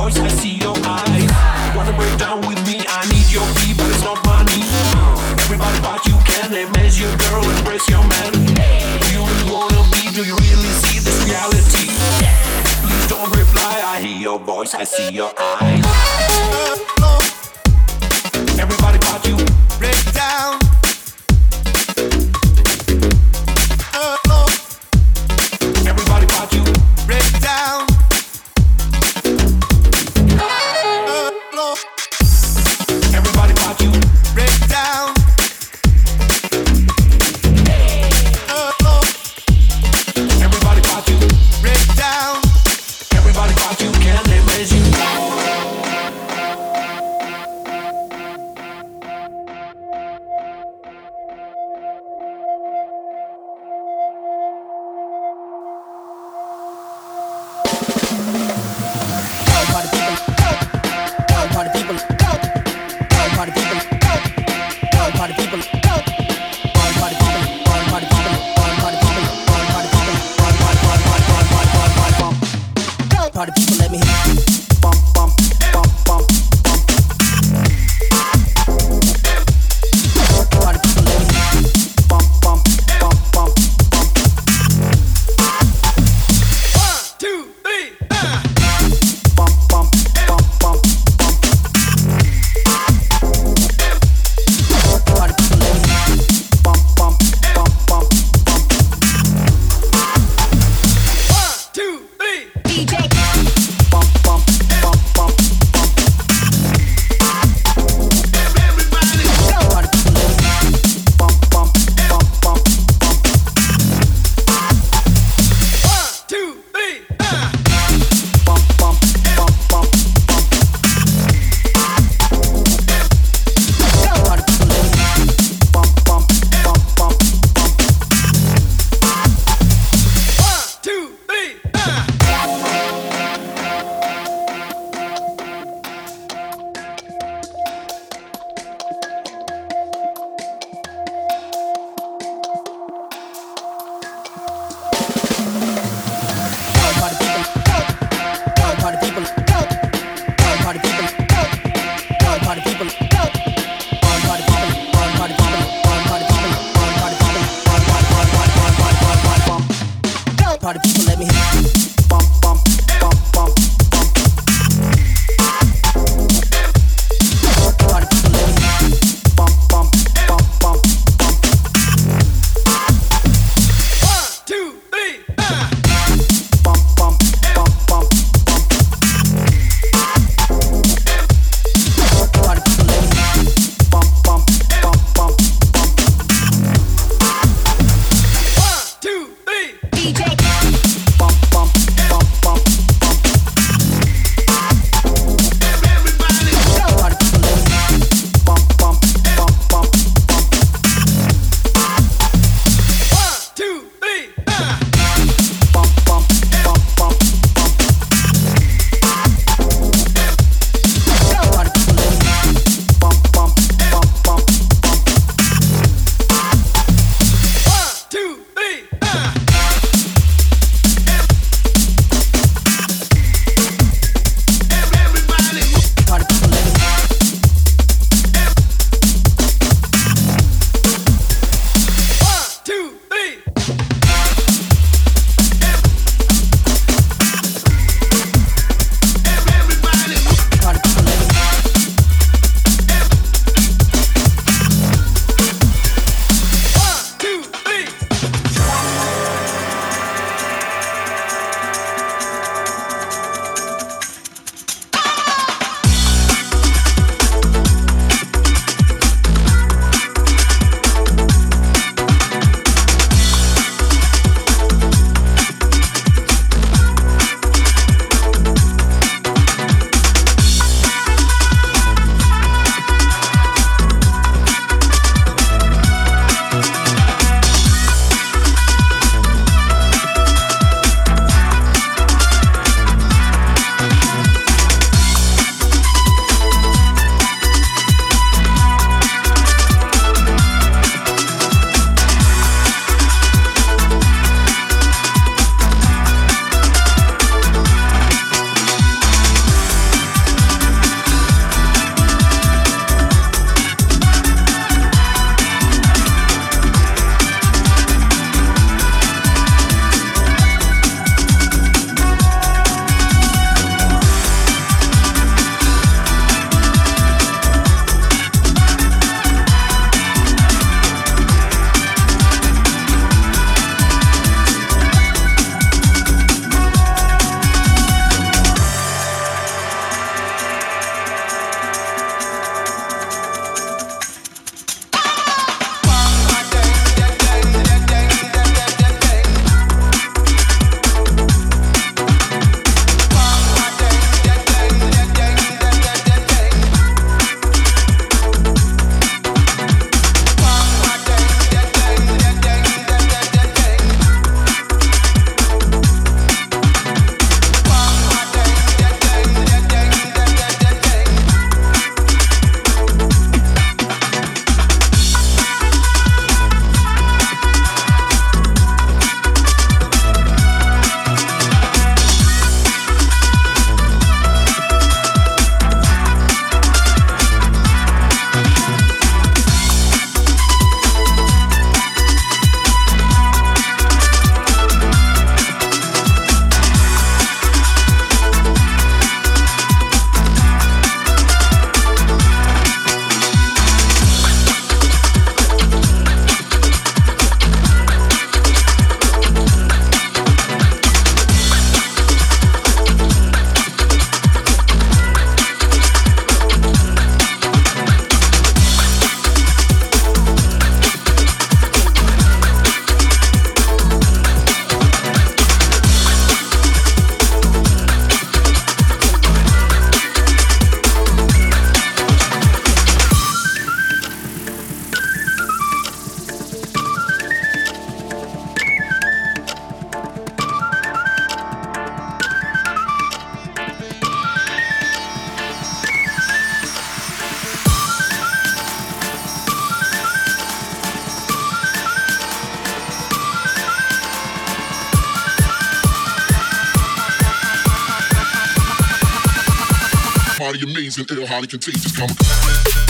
voice, I see your eyes. Wanna break down with me? I need your key, but it's not money. Everybody but you can imagine your girl, embrace your man. Do you really wanna be? Do you really see this reality? Please don't reply. I hear your voice, I see your eyes. hardly amazing, ill, hardly contagious. Come.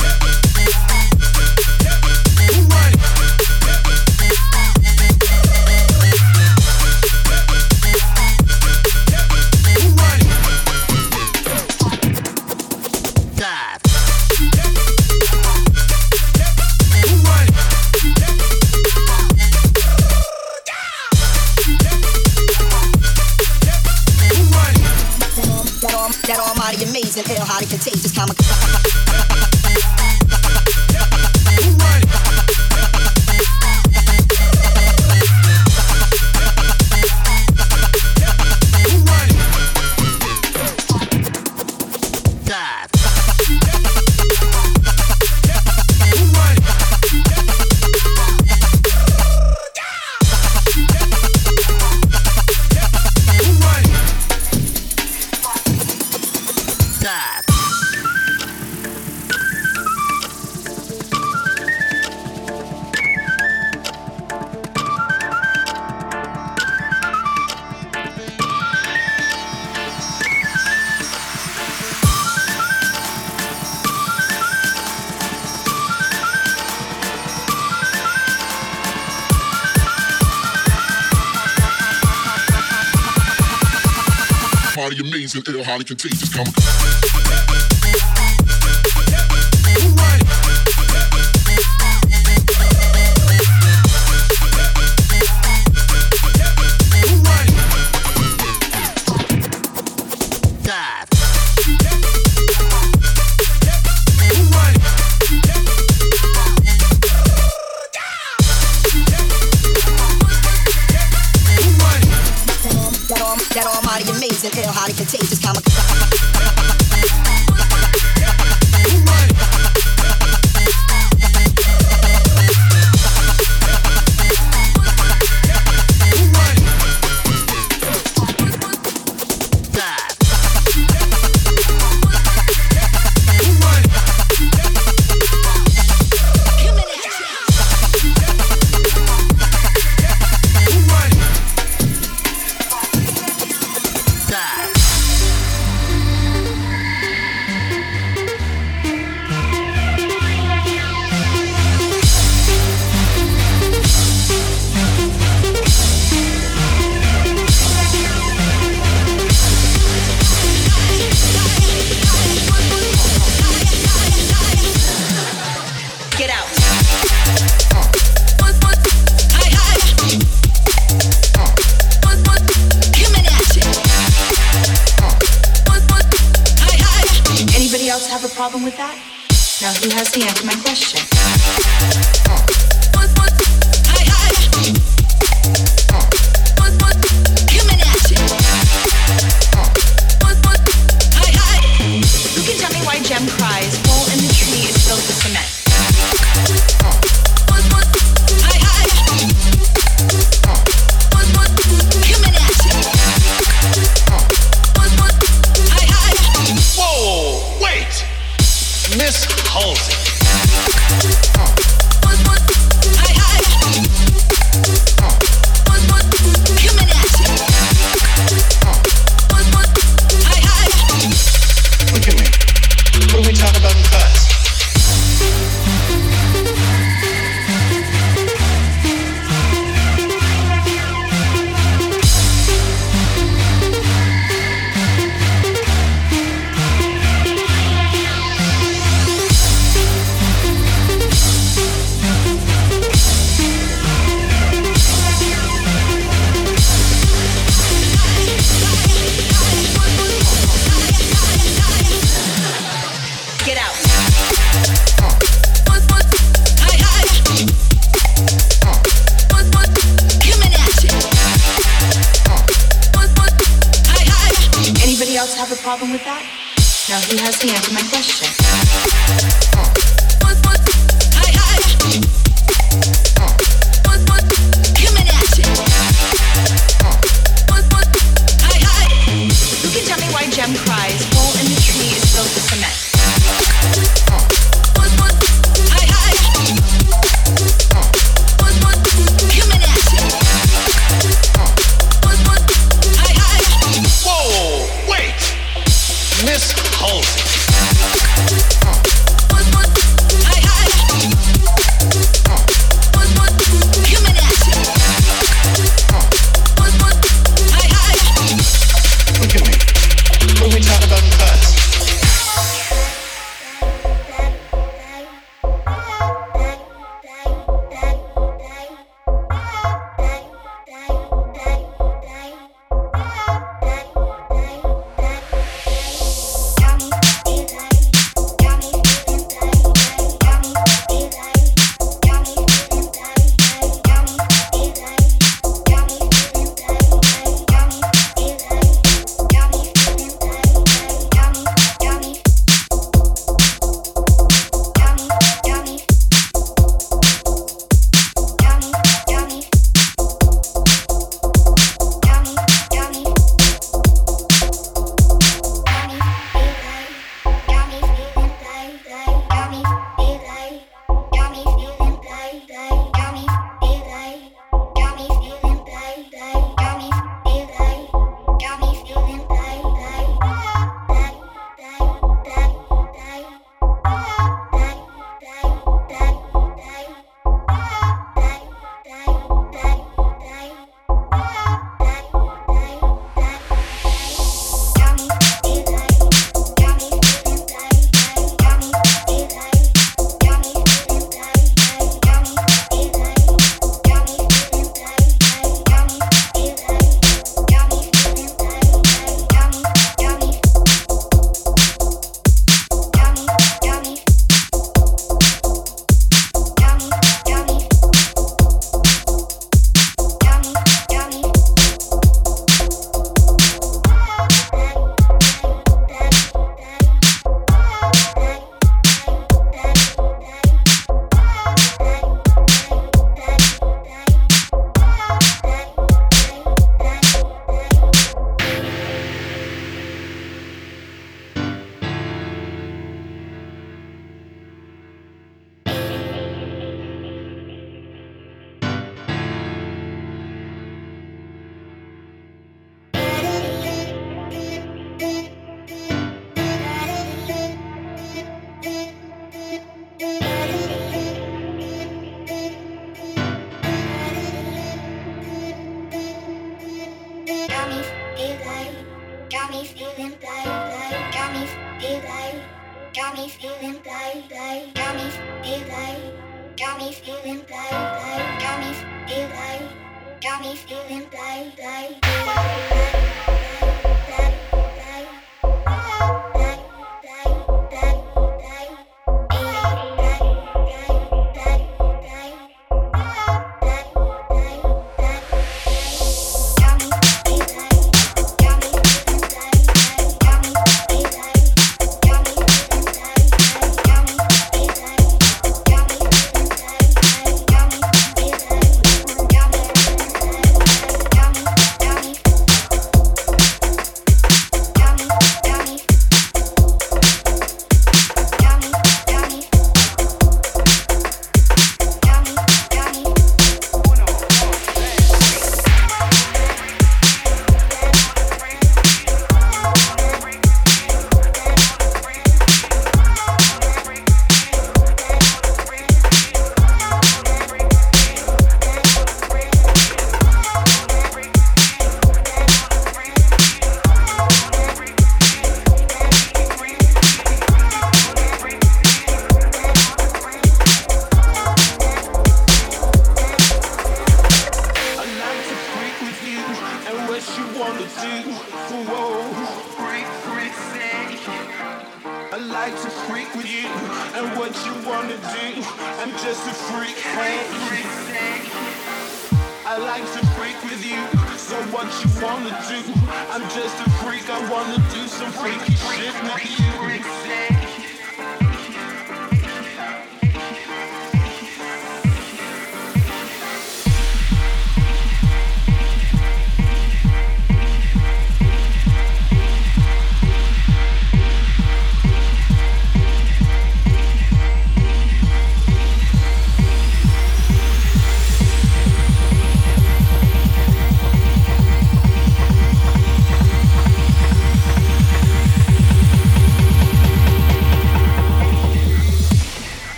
disease and ill, highly contagious. Come.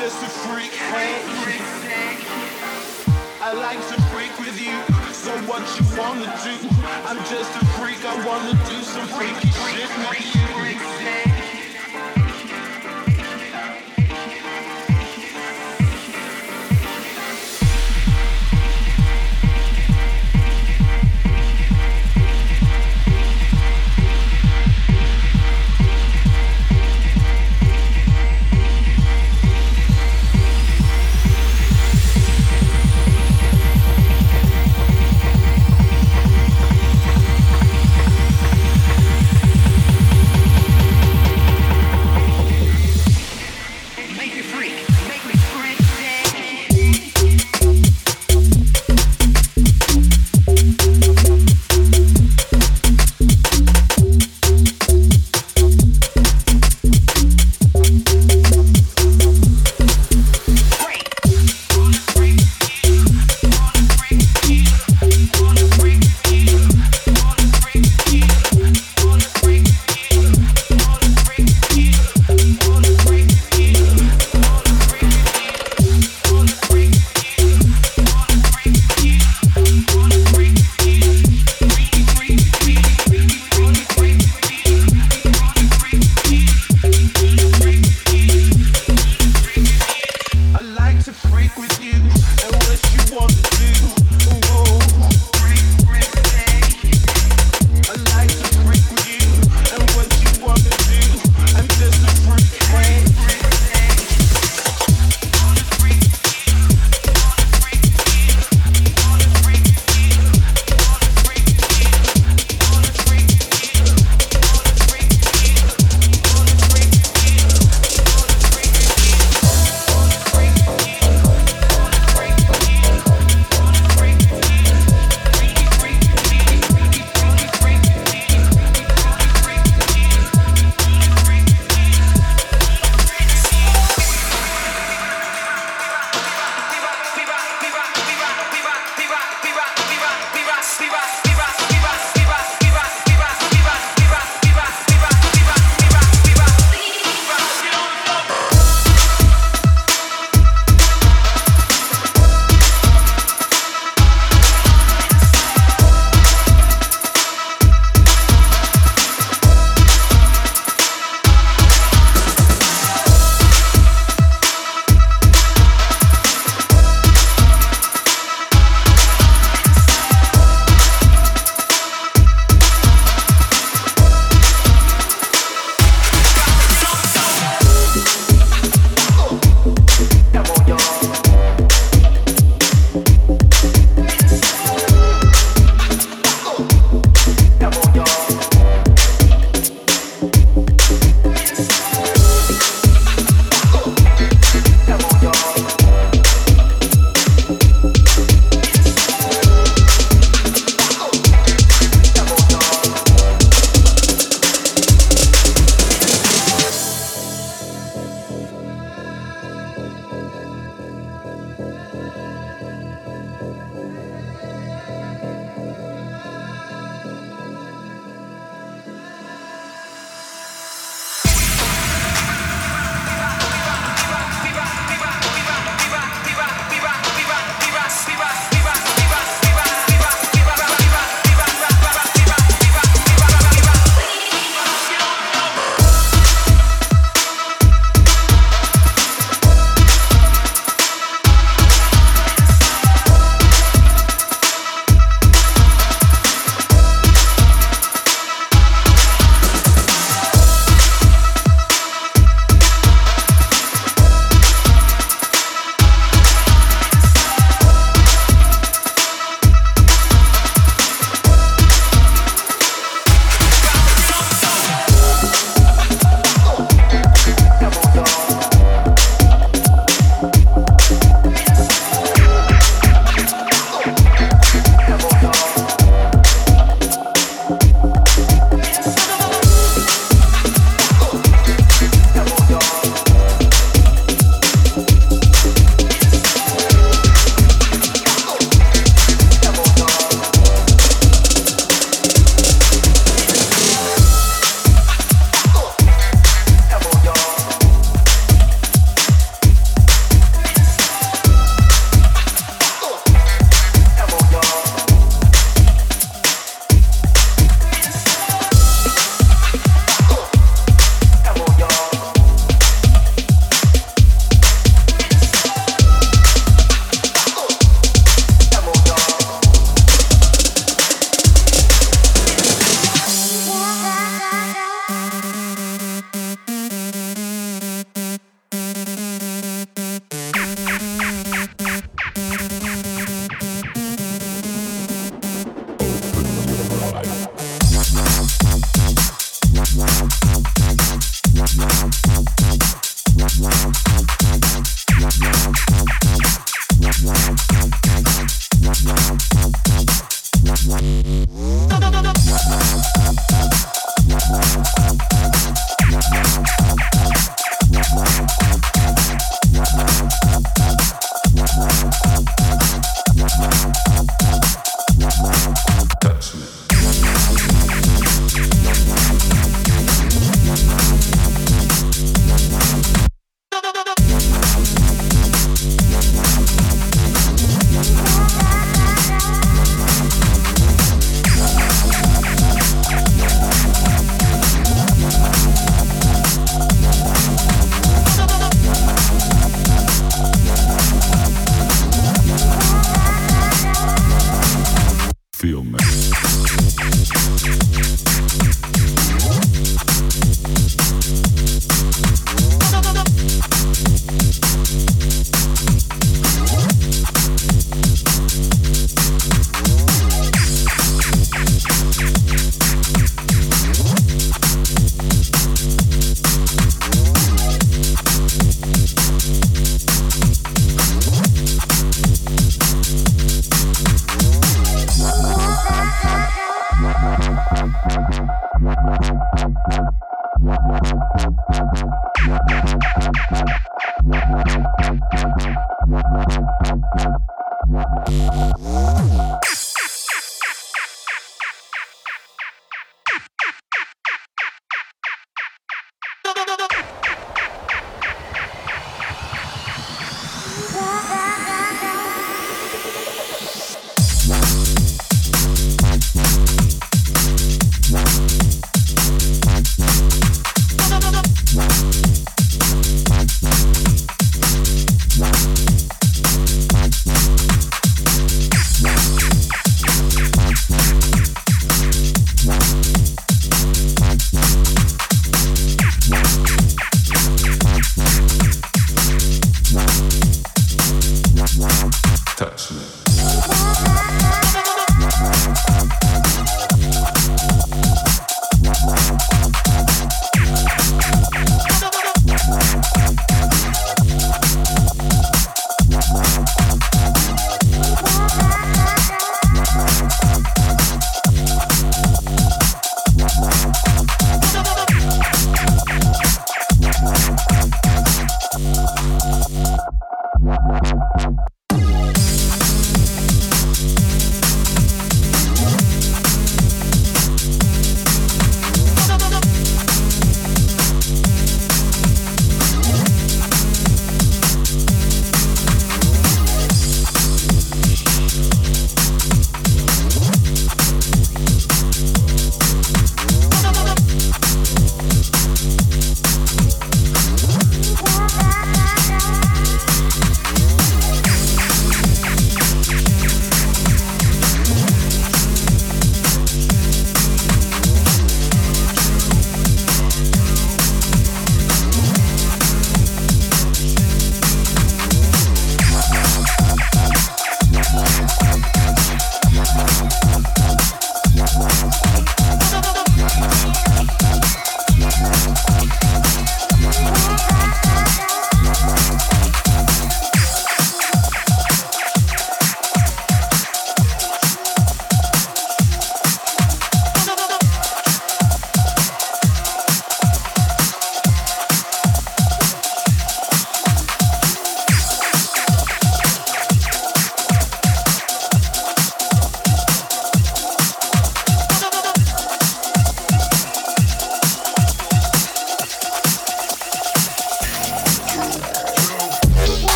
just a freak, hey. I like to freak with you. So what you wanna do? I'm just a freak. I wanna do some freaky shit with you.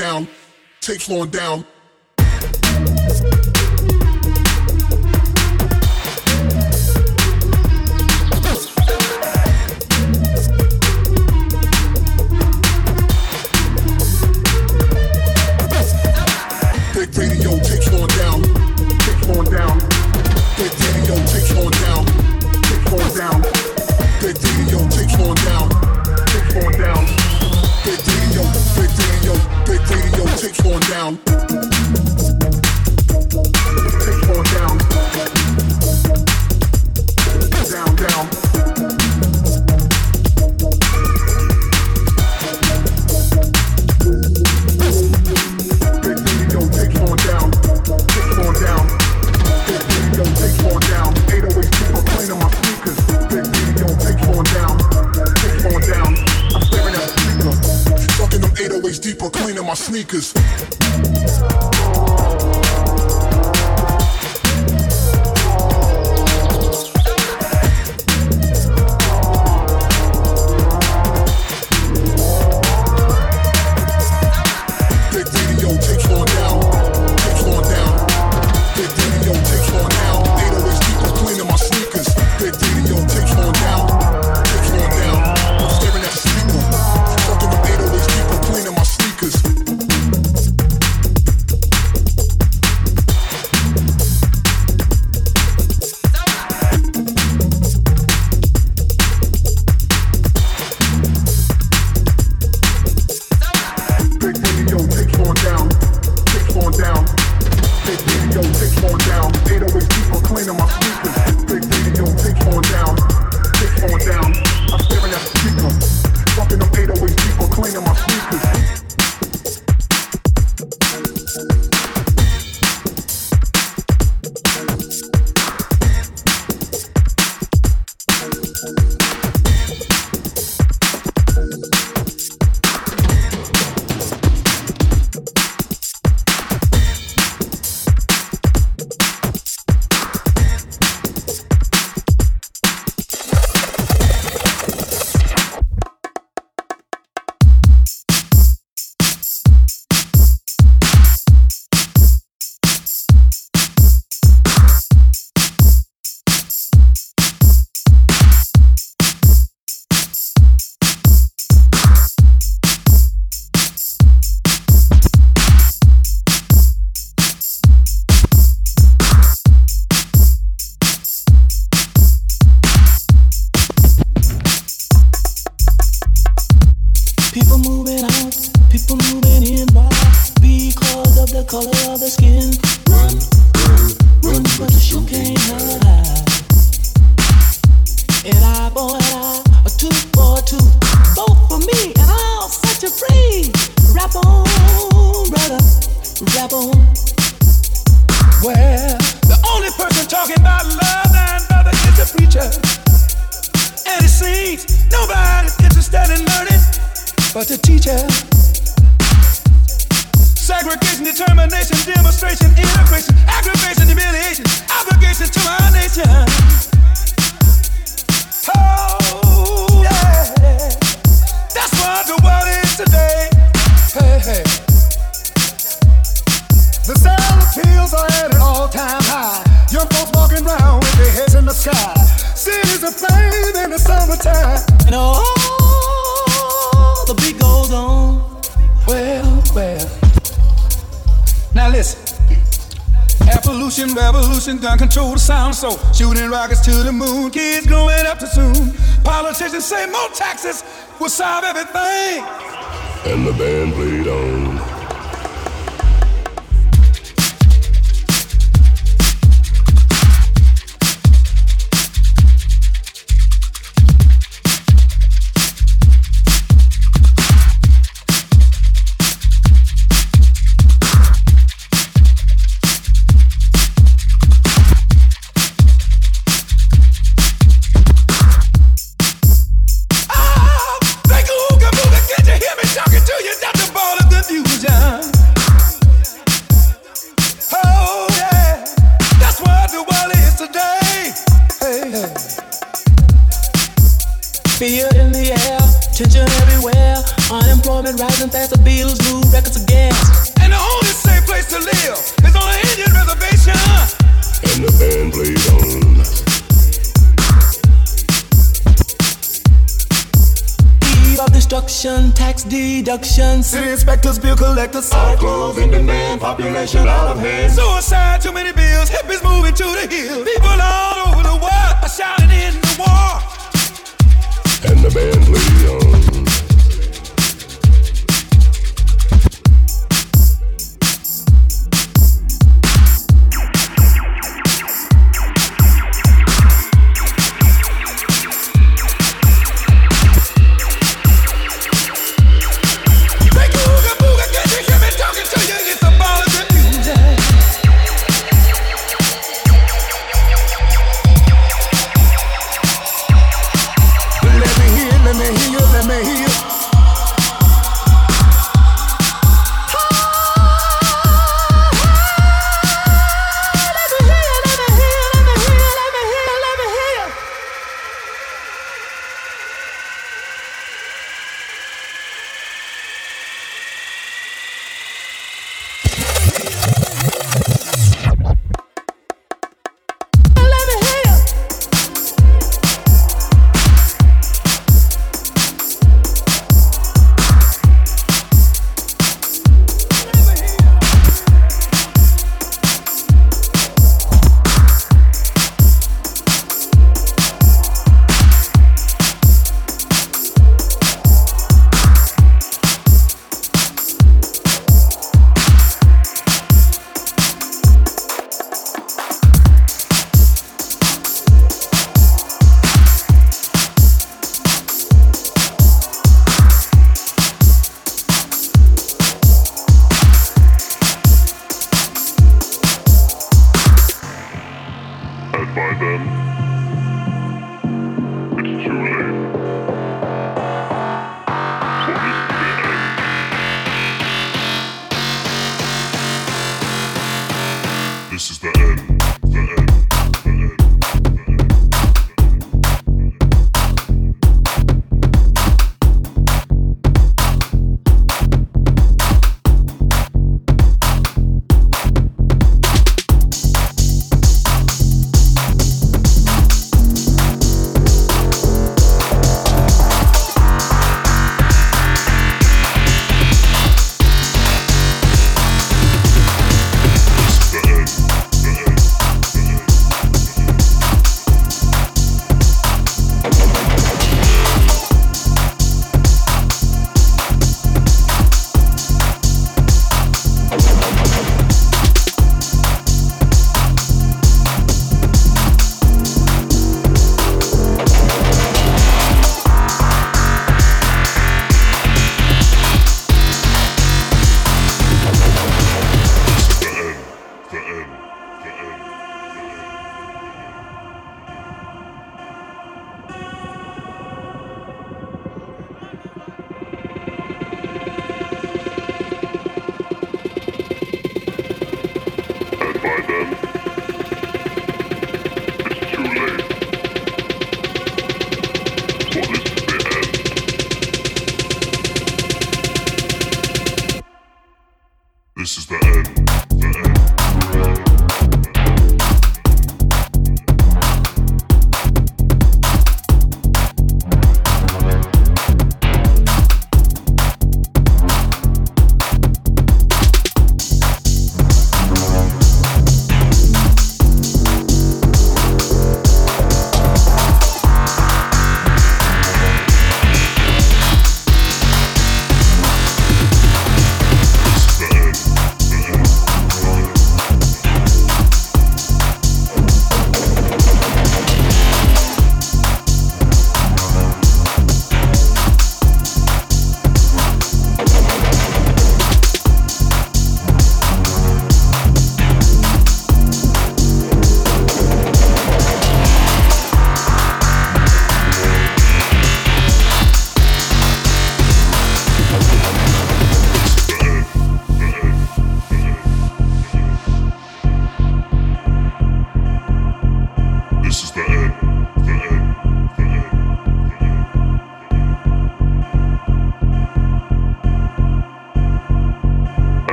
down, tape flowing down.